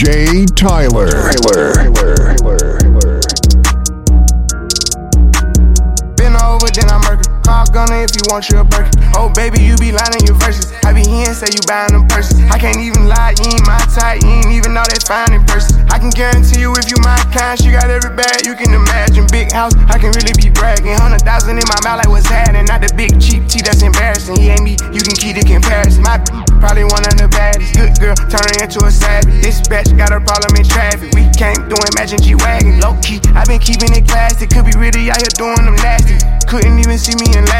DJ Tyler. Tyler. Been gunner if you want your burger. Oh, baby, you be lying in your verses. I be here and say you buying them purses. I can't even lie, you ain't my type. You ain't even know that fine in person. I can guarantee you if you my kind, she got every bag you can imagine. Big house, I can really be bragging. Hundred thousand in my mouth, like what's happening? Not the big cheap tea that's embarrassing. He ain't me, you can keep the comparison. My probably one of the baddest. Good girl, turning into a savage. This bitch got a problem in traffic. We can't do Imagine G Wagon. Low key, i been keeping it classy. Could be really out here doing them nasty. Couldn't even see me in last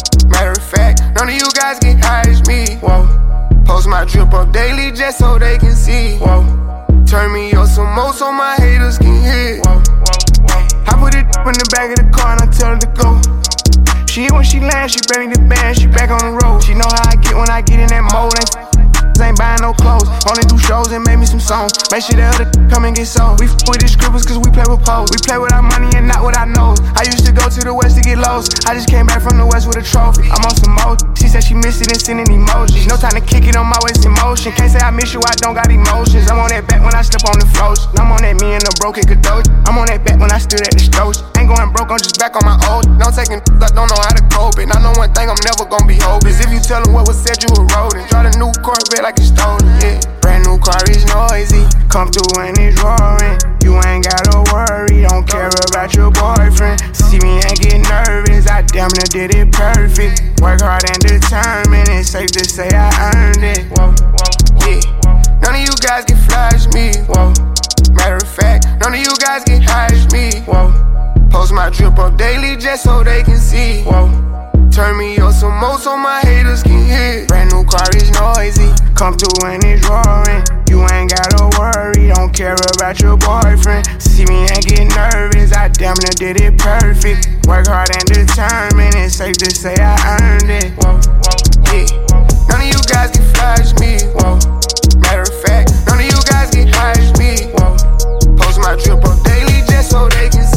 Matter of fact, none of you guys can hide me, whoa. Post my drip up daily just so they can see, whoa. Turn me up some more so my haters can hear, whoa. Whoa, whoa. I put it in the back of the car and I tell her to go. She when she lands, she bring the band, she back on the road. She know how I get when I get in that mode. Ain't ain't buying no clothes. Only do shows and make me some songs. Make sure the other come and get sold. We f with the scribbles cause we play with pose. We play with our money and not what I know. I used to go to the west get lost. I just came back from the west with a trophy. I'm on some mode. She said she missed it and sending emojis. No time to kick it on my waist in motion. Can't say I miss you, I don't got emotions. I'm on that back when I slip on the floats. I'm on that me and the broken cadoge. I'm on that back when I stood at the stove. Ain't going broke, I'm just back on my old. Don't taking I don't know how to cope it. I know one thing I'm never gonna be hopeless. If you tell them what was said, you were rodent. Drive a new Corvette like it's stolen, yeah. Brand new car is noisy. Come through and it's roaring. You ain't gotta worry, don't care about your boyfriend. Me and get nervous, I damn near did it perfect. Work hard and determined, it's safe to say I earned it. Whoa, yeah. None of you guys can flash me, whoa. Matter of fact, none of you guys can hide me, whoa. Post my drip up daily just so they can see, whoa. Turn me up some more so my haters can hear. Brand new car is noisy. Come through and it's roaring. You ain't gotta worry, don't care about your boyfriend. See me and get nervous, I damn near did it perfect. Work hard and determined, it's safe to say I earned it. Whoa, yeah. None of you guys can flash me, whoa. Matter of fact, none of you guys can hide me, whoa. Post my drip up daily just so they can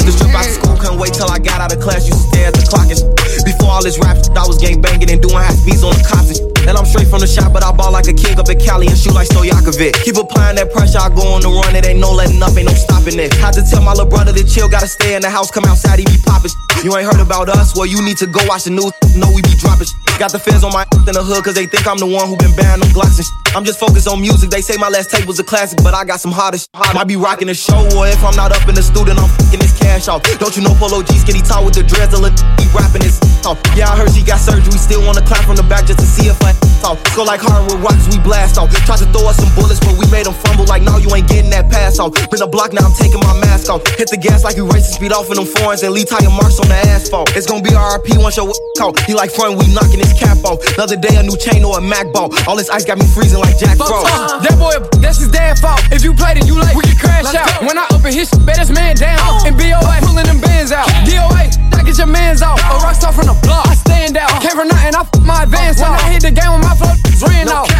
Hit the strip out of school, couldn't wait till I got out of class. Used to stare at the clock and sh- Before all this rap shit, I was gang banging and doing high speeds on the cops and sh- And I'm straight from the shop, but I ball like a king up in Cali and shoot like Stojakovic. Keep applying that pressure, I go on the run. It ain't no letting up, ain't no stopping it. Had to tell my little brother to chill, gotta stay in the house, come outside, he be popping. You ain't heard about us? Well, you need to go watch the news. Know we be dropping. Got the feds on my in the hood, cause they think I'm the one who been banning them Glocks and I'm just focused on music. They say my last tape was a classic, but I got some hottest. Might be rocking the show, or if I'm not up in the studio, I'm fucking this cash off. Don't you know Polo G skinny tall with the dreads, a he rapping his off. Yeah, I heard she got surgery, still wanna clap from the back just to see if I off. Go like hardwood rocks, we blast off. Tried to throw us some bullets, but we made them fumble like, no, you ain't getting that pass off. Been a block, now I'm taking my mask off. Hit the gas like you racing speed off in them foreigns and leave tire marks on the asphalt. It's gonna be RRP once your call. He like front, we knocking his cap off. Another day, a new chain or a Mac ball. All this ice got me freezing like Jack Frost. Uh, that boy, that's his dad fault. If you played it, you late. We can crash out. When I open his shit, bet this man down. And BOA, pulling them bands out. DOA, I get your mans out. A rock star from the block, I stand out. Came from nothing, I f my advance out. When I hit the game with my flow, ran out.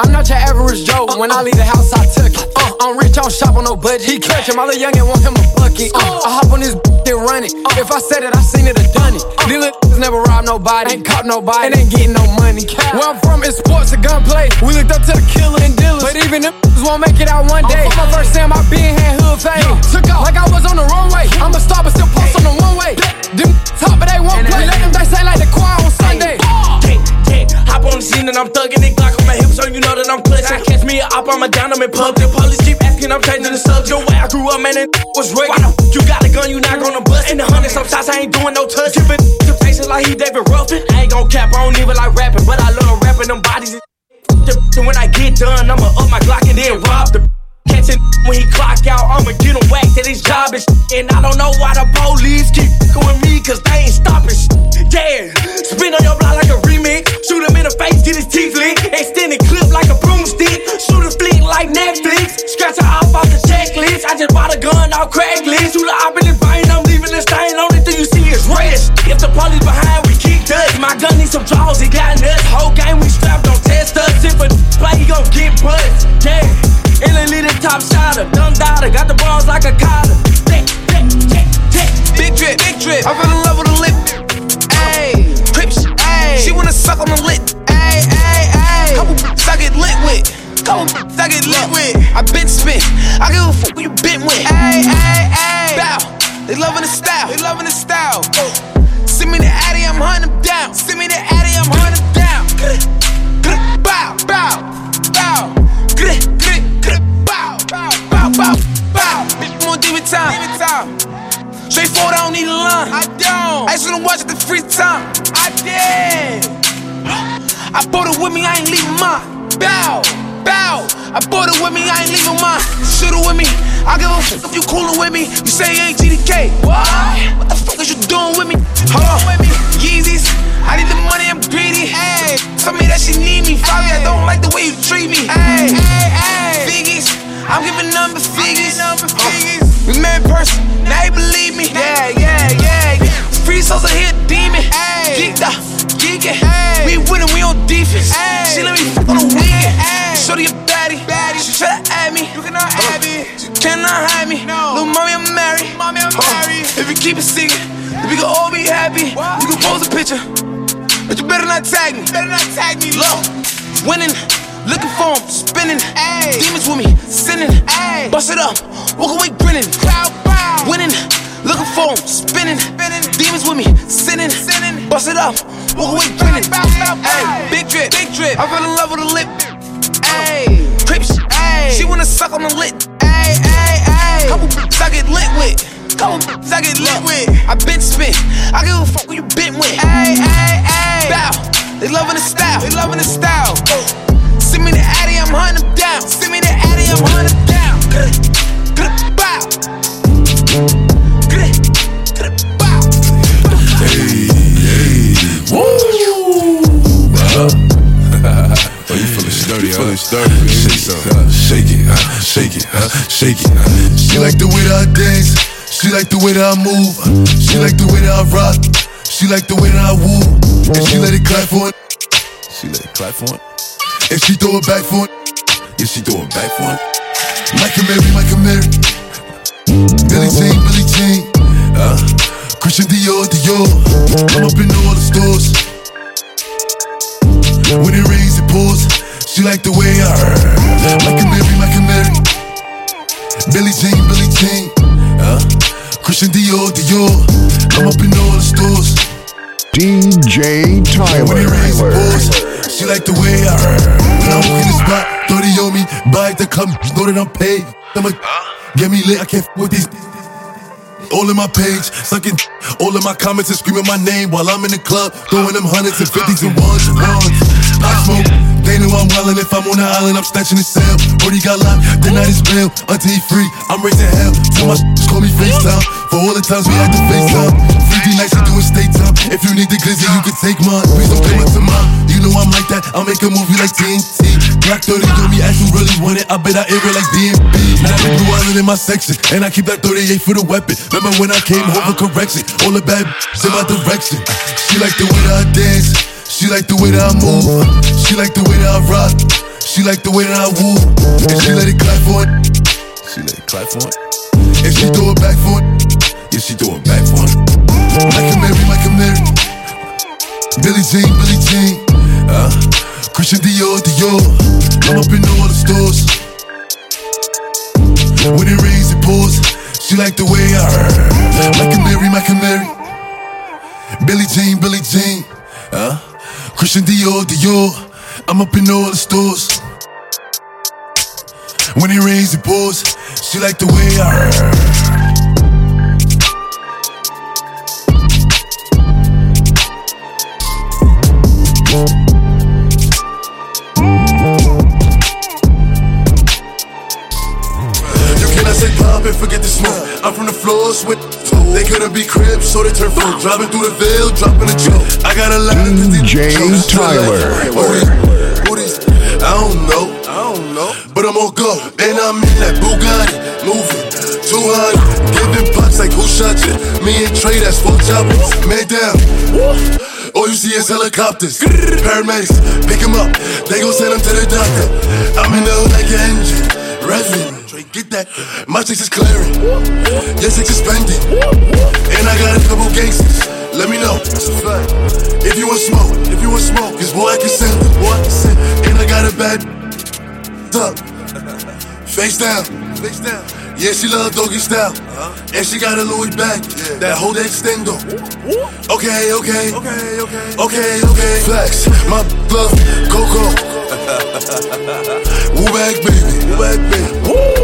I'm not your average Joe. When I leave the house, I took it. Uh, I'm rich, I don't shop on no budget. He clutch him, my little youngin' want him a bucket. Uh, I hop on this and run it. If I said it, I seen it, I done it. Uh. These little never rob nobody, ain't caught nobody, and ain't getting no money. Where I'm from, it's sports and gunplay. We looked up to the killer and dealers, but even them won't make it out one day. My first time I been had hood fame. Took off like I was on the runway. I'm a star, but still post on the one way. Them top, but they won't play. Let them dice say like the on the scene and I'm thugging it. Glock on my hips, so you know that I'm clutching. Catch me up, I'm a down, I'm in pub. The police keep asking, I'm changing the subject. Your way I grew up, man, it was f- you got a gun, you not gonna bust? In the hundreds of shots, I ain't doing no touch. Tipping to faces like he David Ruffin. I ain't gon' cap, I don't even like rapping, but I love rapping them bodies. And when I get done, I'ma up my Glock and then rob the. Catching when he clock out, I'ma get him whacked at his job and And I don't know why the police keep going me, cause they ain't stopping yeah, spin on your block like a remix. Shoot him in the face, get his teeth lit. Extended clip like a broomstick. Shoot a flick like Netflix. Scratch her off off the checklist. I just bought a gun off Craigslist. Shoot her op in the brain, I'm leaving the stain. Only thing you see is red. If the police behind, we kick dust. My gun needs some draws, it got nuts. Whole game we strapped, don't test us. If a play, he gon' get bust. Yeah, Italy the top shotter. Dumb daughter, got the balls like a collar. Big drip, big drip. I'm suck on the lip. Ayy, ayy, ayy. Couple I get lit with. Couple I get lit with. I been spit. I give a fuck who you been with. Ayy, ayy, ayy. Bow. They loving the style. They loving the style. Fuck if you coolin' with me. You say you ain't GDK. What? What the fuck is you doing with me? Hold on with me. Yeezys. I need the money, I'm greedy. Hey, tell me that she need me. Fabi, I don't like the way you treat me. Hey, hey, hey. Figgies. I'm giving number figures. Number figures. We met in person, now they believe me. Yeah, yeah, yeah. yeah. Free souls are here, demon. Geeked up, geeking. We winning, we on defense. Ay. She let me you keep it secret, we can all be happy. You can pose a picture. But you better not tag me. Better not tag me. Low. Winning. Looking for him, spinning. Ay. Demons with me, sinning. Ay. Bust it up, walk away grinning. Bow, bow. Winning, looking for him, spinning. spinning. Demons with me, sinning. sinning. Bust it up, walk away grinning. Ay. Big drip, big drip. I fell in love with a lip. Ay. Crips, ay. She wanna suck on the lip. Ay, ay, ay. Couple I get lit with. Couple I get lit with. I been spit. I give a fuck who you been with. Ay, ay, ay. Bow. They loving the style. They loving the style. Send me the Addy, I'm hunting them down. Send me the Addy, I'm hunting them down. Bow. Bow. Hey, hey, woo! oh, you feeling sturdy, you feeling sturdy, Shake, uh, shake it, uh, shake it, uh, shake it. Uh. She like the way that I dance. She like the way that I move. She like the way that I rock. She like the way that I woo. And she let it clap for it. She let it clap for it. And she throw it back for it. Yeah, she throw it back for it. Michael Mary, Michael Mary. Billy Jean, Billy Jean. Uh, Christian Dior, Dior. I'm up in all the stores. When it rains, it pours. She like the way I. Michael Mary, Michael Mary. Billy Jean, Billy Jean. Uh, Christian Dior, Dior. I'm up in all the stores. DJ Tyler. When it rains, it pours. She like the way I heard. When I walk in the spot, 30 on me, buy at the club, know that I'm paid. I'ma get me lit, I can't f with these. All in my page, sucking all in my comments and screaming my name while I'm in the club, throwing them hundreds and fifties and ones and ones. I smoke, they know I'm wildin'. If I'm on the island, I'm snatching the cell. Brody got locked, the night is bail. Until he free, I'm raising hell. Tell my call me FaceTime. For all the times we had to FaceTime. 3D nights, you doing state time. If you need the glizzy, you can take mine. Please don't come up to mine. You know I'm like that. I'll make a movie like TNT. Black 30 told me, ask you really want it. I bet I air it like DMB. Now the blue island in my section. And I keep that 38 for the weapon. Remember when I came home for correction? All the bad in my direction. She like the way I dance. She like the way that I move. She like the way that I rock. She like the way that I woo. And she let it clap for it. She let it clap for it. And she throw it back for it. Yeah, she throw it back for it. Michael Mary, Michael Mary. Billy Jean, Billy Jean. Uh, Christian Dior, Dior. I'm up in all the stores. When it rains, it pours. She like the way I heard. Michael Mary, Michael Mary. Billy Jean, Billy Jean. Uh, Christian Dior, Dior. I'm up in all the stores. When it rains, it pours. She like the way I. You cannot say pop and forget the smoke. I'm from the floors with they couldn't be cribs, so they turn full. Driving through the veil, dropping a joke. I got a lot of DJ Tyler. Booties, I don't know, I don't know, but I'm on go, and I'm in that Bugatti, moving. 200, giving pops like who shot you? Me and Trey, that's four choppers. Man down. All you see his helicopters. Paramedics, pick him up. They gon' send him to the doctor. I'm in the hood like an engine. Revving. Get that. My chicks is clearing. Your chicks suspended. And I got a couple gangsters. Let me know. If you want smoke, if you want smoke, cause boy I can send them. Boy I can send. And I got a bad up. Face down. Face down. Yeah, she love doggy style. Uh-huh. And she got a Louis bag. Yeah. That whole extendo. Okay, okay. Okay, okay. Okay, okay. Flex. My love, Coco. Woo back, baby. Woo back, baby. Woo.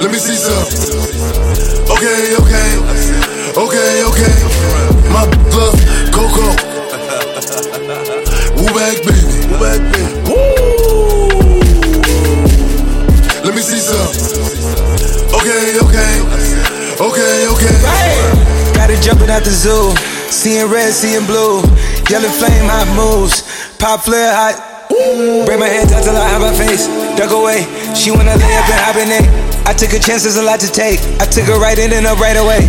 Let me see some. Okay, okay. Okay, okay. My love, Coco. Woo back, baby. Woo back, baby. Let me see some. Okay, okay. Okay, okay. Got it jumping out the zoo. Seeing red, seeing blue. Yellow flame, hot moves. Pop flare, hot. Break my hands out till I have my face. Duck away. She wanna lay up and hibernate. I took a chance, there's a lot to take. I took her right in and up right away.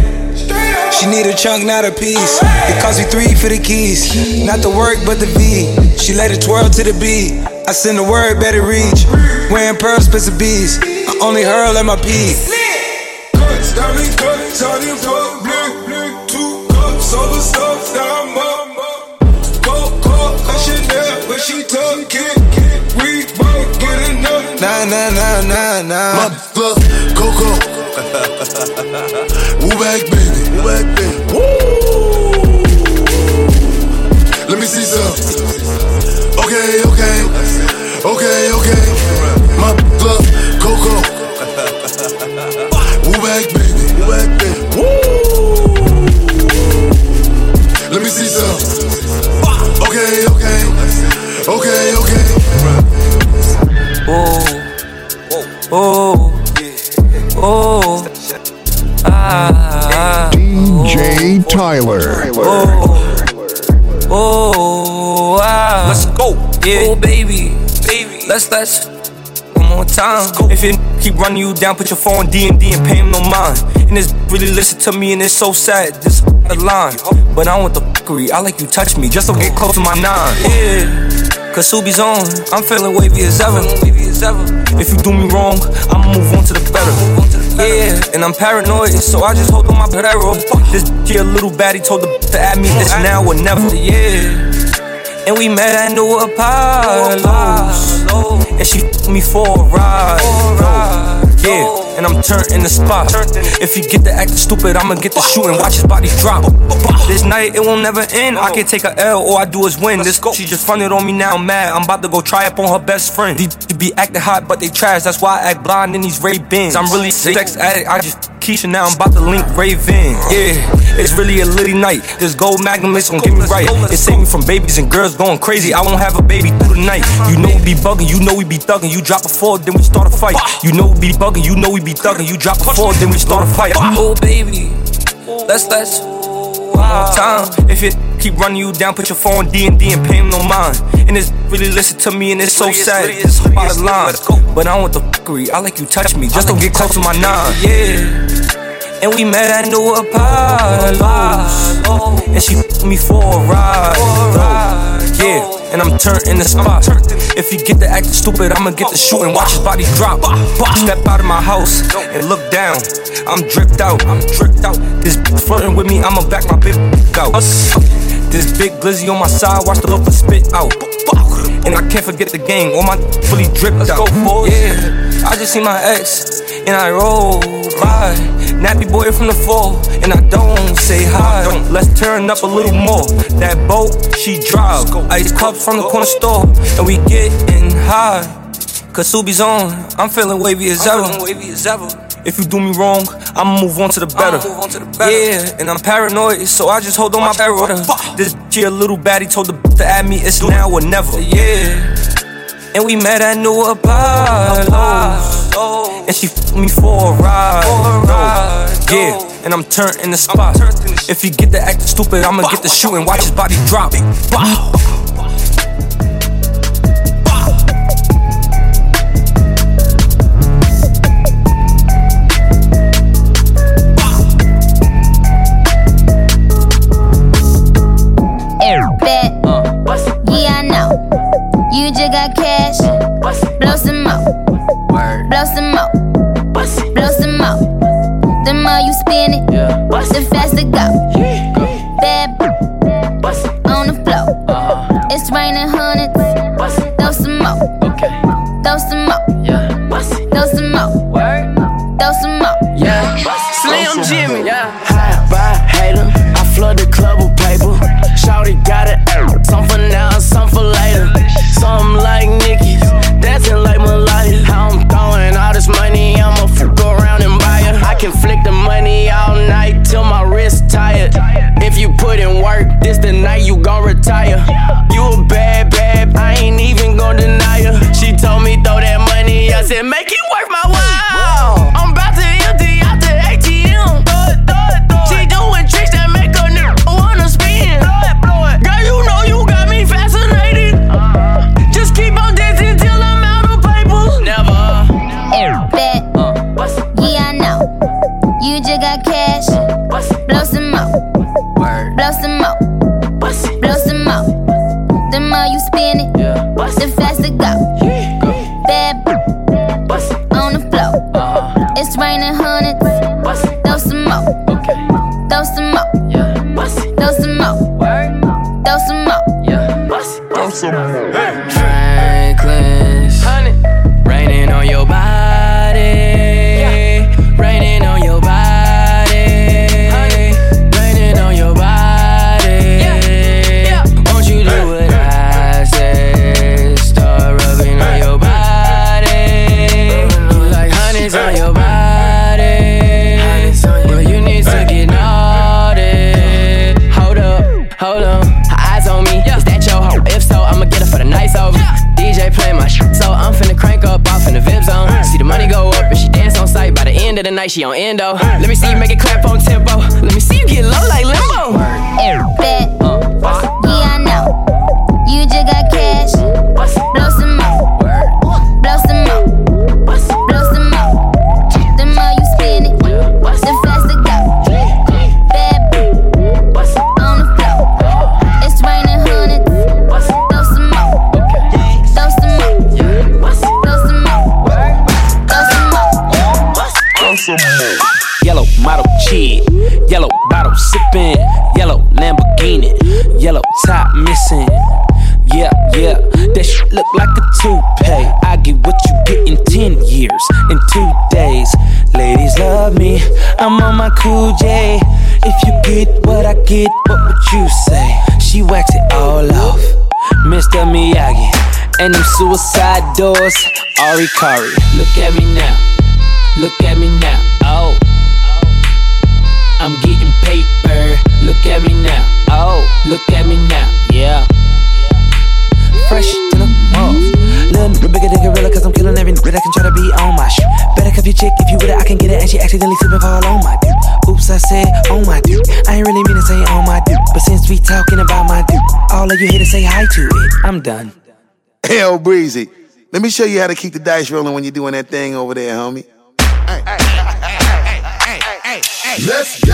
She need a chunk, not a piece. It cost me three for the keys. Not the work, but the V. She let it twirl to the beat. I send the word, better reach. Wearing pearls, spits of bees. I only hurl at my pee. Two cups, all the stuff Nah, nah, nah. Love, Coco. Woo back, baby. Woo back, baby. Woo. Let me see some. Okay, okay. Okay, okay. Love, Coco. Woo back, baby. Woo back, baby. Woo. Let me see some. One more time. If it keep running you down, put your phone D and D and pay him no mind. And this really listen to me, and it's so sad. This a line, but I want the fuckery. I like you touch me, just don't get close to my nine. Yeah. Cause on, I'm feeling wavy as ever. If you do me wrong, I'ma move on to the better. Yeah, and I'm paranoid, so I just hold on my Pedero. This here little baddie told the to add me, this now or never. Yeah. And we met under New Apollo's. And she f me for a ride. Yeah, and I'm turned in the spot. If he get the acting stupid, I'ma get the shooting. Watch his body drop. This night it won't never end. I can take a L, all I do is win. This she just fronted on me now. I'm mad. I'm about to go try up on her best friend. These to be acting hot, but they trash. That's why I act blind in these Ray-Bans. I'm really sex addict. I just Keisha now. I'm about to link Raven. Yeah, it's really a litty night. This gold magnum is gonna get me right. It saved me from babies and girls going crazy. I won't have a baby through the night. You know we be bugging. You know we be thugging. You drop a four, then we start a fight. You know we be bugging. You know we be thugging. You drop a four, then we start a fight. Oh baby, let's let's one more time. If it keep running you down, put your phone D and D and pay him no mind. And it's really listen to me, and it's so sad. This bottom line, but I don't want the fuckery. I like you touch me, just don't get close to my nine. Yeah. And we met at New Apollo's. And she me for a ride. Yeah, and I'm turned in the spot. If you get the acting stupid, I'ma get the shooting. Watch his body drop. Step out of my house and look down. I'm dripped out. I'm dripped out. This flirting with me, I'ma back my big out. This big glizzy on my side, watch the look spit out. And I can't forget the game, all my fully dripped out. Yeah, I just see my ex, and I roll by. Nappy boy from the fall, and I don't say hi. Let's turn up a little more. That boat, she drive. Ice cups from the corner store, and we getting high. Cause Subi's on, I'm feeling wavy as ever. If you do me wrong, I'ma move on to the better. Yeah, and I'm paranoid, so I just hold on my barrel. This here little baddie told the to add me, it's now or never. Yeah. And we met at New Apollo's. And she f me for a ride. Yeah, and I'm turned in the spot. If you get the acting stupid, I'ma get the shooting. Watch his body drop. Wow. Throw some more. Okay. Throw some more. Yeah. Throw some more. Word. Throw some more. Yeah. Slim Jimmy. Yeah. High by hater. I flood the club she on endo. Let me see you make it clap on tempo. Let me see you get low like top. Yeah, yeah, that shit look like a toupee. I get what you get in 10 years, in two days. Ladies love me, I'm on my cool J. If you get what I get, what would you say? She wax it all off, Mr. Miyagi. And them suicide doors, Ari Kari. Look at me now, look at me now, oh. I'm getting paper. Look at me now. Oh, look at me now. Yeah. Fresh to the off. Little bigger than gorilla, cause I'm killing every nigga that can try to be on my shit. Better cup your chick if you with it, I can get it. And she accidentally slip and fall on my dude. Oops, I said on my dude. I ain't really mean to say on my dude. But since we talking about my dude, all of you here to say hi to it. I'm done. Hell, Breezy. Let me show you how to keep the dice rolling when you're doing that thing over there, homie. Let's go!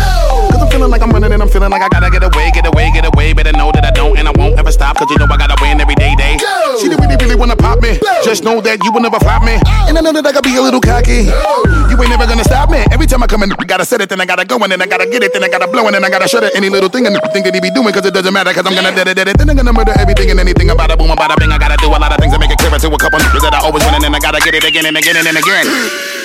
Cause I'm feeling like I'm running and I'm feeling like I gotta get away, get away, get away. Better know that I don't and I won't ever stop. Cause you know I gotta win every day, day. Go! She didn't really, really wanna pop me. Just know that you will never flop me. And I know that I gotta be a little cocky. You ain't never gonna stop me. Every time I come in, I gotta set it, then I gotta go, and then I gotta get it, then I gotta blow, and then I gotta shut it. Any little thing and think that he be doing, cause it doesn't matter, cause I'm gonna dead it, dead it. Then I'm gonna murder everything and anything about a boom, about a bing. I gotta do a lot of things to make it clearer to a couple niggas that I always win, and then I gotta get it again and again and again.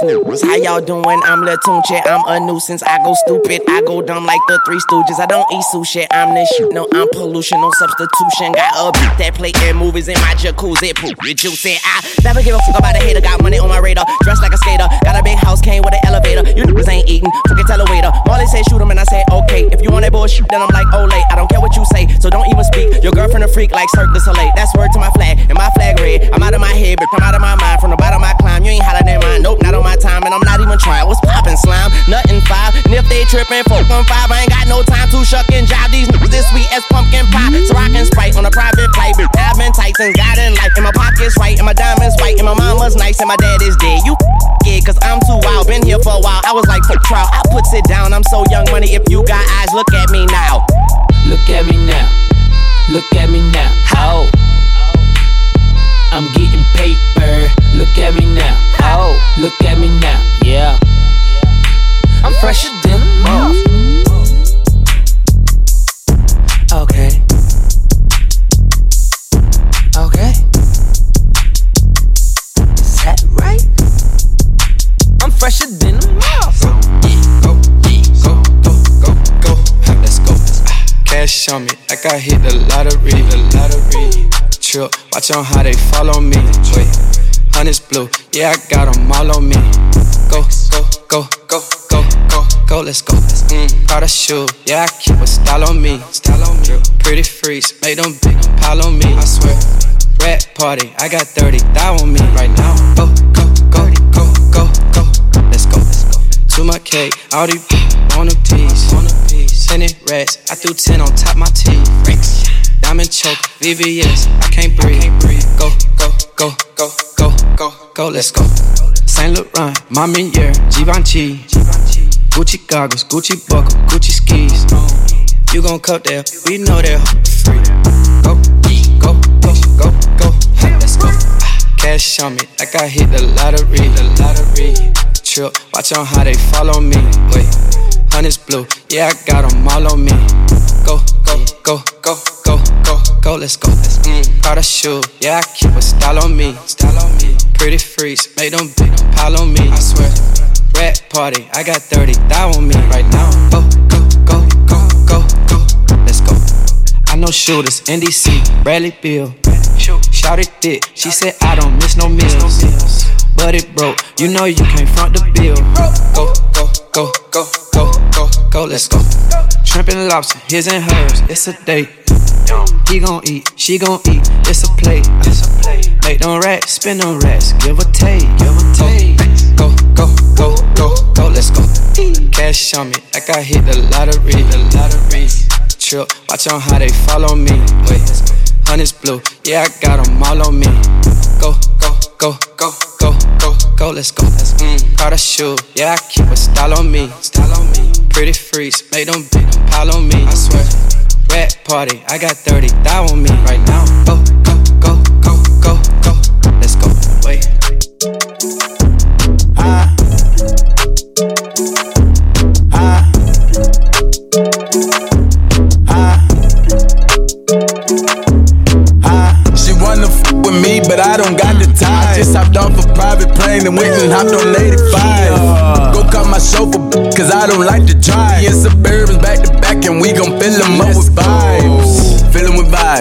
news. How y'all doing? I'm Lil Tunechi. I'm a nuisance. I go stupid. I go dumb like the Three Stooges. I don't eat sushi. I'm this shit. No, I'm pollution. No substitution. Got a beat that play in movies in my jacuzzi. Poop, you juicy. I never give a fuck about a hater. Got money on my radar. Dressed like a skater. Got a big house. Came with an elevator. You niggas ain't eating. Fucking tell a waiter. Molly say shoot him and I say okay. If you want that bullshit, then I'm like, oh late. I don't care what you say. So don't even speak. Your girlfriend a freak like Cirque du Soleil. That's word to my flag. And my flag red. I'm out of my head, but I'm out of my ripping 415. I ain't got no time to shuck and jive. These niggas this sweet as pumpkin pie. So I can sprite on a private flight. I've been tight since God in life. And my pockets right, and my diamonds white, and my mama's nice, and my dad is dead. You yeah, cause I'm too wild. Been here for a while. I was like, fuck trial. I puts it down. I'm so young money. If you got eyes, look at me now. Look at me now. Look at me now. How? I'm getting paper. Look at me now. Oh, look at me now. Fresher than a moth. Go, go, go, go, go. Let's go. Cash on me, like I hit the lottery, the lottery. Trip, watch on how they follow me. Wait, honey's blue, yeah, I got them all on me. Go, go, go, go, go, go, go, let's go. Mm, proud of shoe, yeah, I keep a style on me. Style on me. Pretty freaks, make them big pile on me. I swear. Rat party, I got 30 thou on me right now. Go, go, go, go, go, let's go. To my cake, all these on a piece. On a piece. Ten rats, I threw 10 on top my teeth. Diamond choke, VVS, I can't breathe. Go, go, go, go, go, go, go, let's go. Saint Laurent, Year, Givenchy. Gucci goggles, Gucci buckle, Gucci skis. You gon' cut that, we know that free. Go, go, go, go, go, let's go. Cash on me, like I hit the lottery, the lottery. Trip, watch on how they follow me. Wait, honey's blue, yeah, I got them all on me. Go, go, go, go, go, go, go, let's go. Let's Mm, of shoe, yeah, I keep a style on me. Style on me. Pretty freaks, make them big pile on me. I swear. Rat party, I got 30 thou on me right now. Go, go, go, go, go, go, let's go. I know shooters, NDC, Bradley Beal. Shout it thick, she said I don't miss no meals. But it broke, you know you can't front the bill. Go, go, go, go, go, go, go, let's go. Shrimp and lobster, his and hers, it's a date. He gon' eat, she gon' eat, it's a plate. Make them racks, spin them racks, give a take, give a take. Go, go, go, go, go, let's go. Cash on me, like I hit the lottery, the lottery. Trip, watch on how they follow me. Wait, honey's blue, yeah, I got them all on me. Go, go, go, go, go, go, go, let's go. Mm, proud of shoe, yeah, I keep a style on me. Style on me. Pretty freaks, make them big pile on me. I swear. Rat party, I got 30 thou on me right now. Go, go, go, go, go, go, let's go. Wait. But I don't got the time. Just hopped off a private plane and went and hopped on 85. Go cut my chauffeur, cause I don't like to drive. Me and Suburbans back to back, and we gon' fill them up with vibes.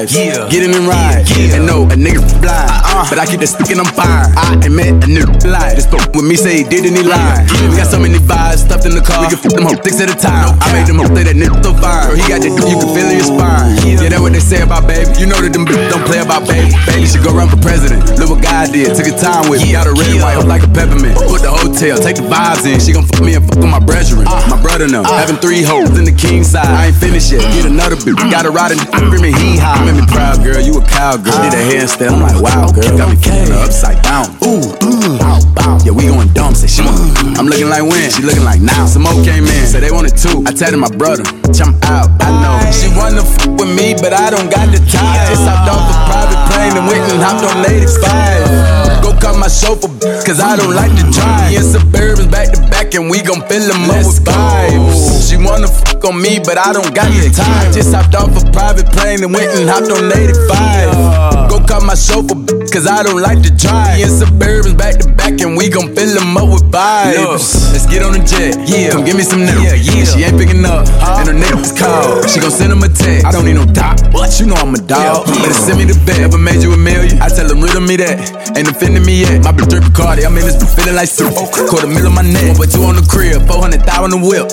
Fill 'em with vibes, yeah. get in and ride. And no, a nigga blind, uh-uh. but I keep the stick and I'm fine. I admit a nigga blind. Just fuck with me, say he did and he lied. We got so many vibes stuffed in the car. We can flip them hoes six at a time. I made them hoes say that nigga so fine. Girl, he got that dude, you can feel in your spine. Yeah, that's what they say about baby. You know that them bitches don't play about baby. Baby should go run for president. Look what God did. Took his time with me. Got a red white up like a peppermint. Put the hotel, take the vibes in. She gon' fuck me and fuck with my brethren. Uh. My brother them. Uh. Having three hoes in the king side. I ain't finished yet. Get another bitch. Mm. Got a ride and screaming hee haw. Made me proud, girl. You a cowgirl. Did a handstand. I'm like, wow, girl. Got me her upside down. Ooh, ooh, bow, bow. Yeah, we going dumb. Say she want. Mm. I'm looking like when? She looking like now. Some more came in. Say they wanted two. I tell my brother. Jump out. I know. She wanna f with me, but I don't got the time. Just hopped off a private plane and went and hopped on 85. Go cut my chauffeur, cause I don't like to drive. Me and Suburbans back to back, and we gon' fill them up with vibes. She wanna fuck on me, but I don't got the time. Just hopped off a private plane and went and hopped on 85. Go cut my chauffeur, cause I don't like to drive. Me and Suburbans back to back, and we gon' fill them up with vibes. Let's get on the jet, yeah. Come give me some nigga, yeah, yeah. She ain't picking up, and her nigga's called. She gon' send him a text. I don't need no doc, but you know I'm a dog. Yeah. Better send me the bet. Ever made you a million? I tell them rid of me that. Ain't offending me yet. My bitch drip Cardi, I'm in this bitch feeling like soup. Quarter mil on my neck, one two on the crib, 400 thou on the whip.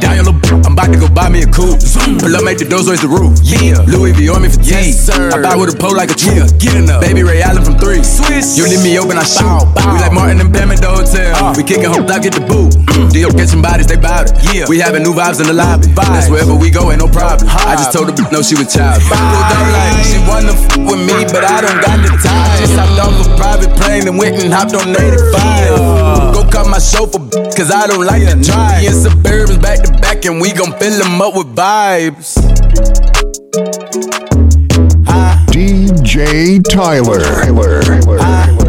Down your little I'm about to go buy me a coupe. Pull up, make the doors raise the roof. Yeah, Louis V on me for. Yes, sir. I buy with a pole like a tree. Yeah, get enough. Baby Ray From three. Swiss. You leave me open, I shoot. We like Martin and Pam at the hotel. Uh, We kicking out, get the boo. Deal catching bodies, they bout it. Yeah. We having new vibes in the lobby. That's wherever we go, ain't no problem. I just told her no, she was child. Like she wanna f with me, but I don't got the time. Just hopped off a private plane and went and hopped on 85. Go cut my chauffeur, cause I don't like to drive. Me and Suburbans back to back, and we gon' fill them up with vibes. DJ Tyler.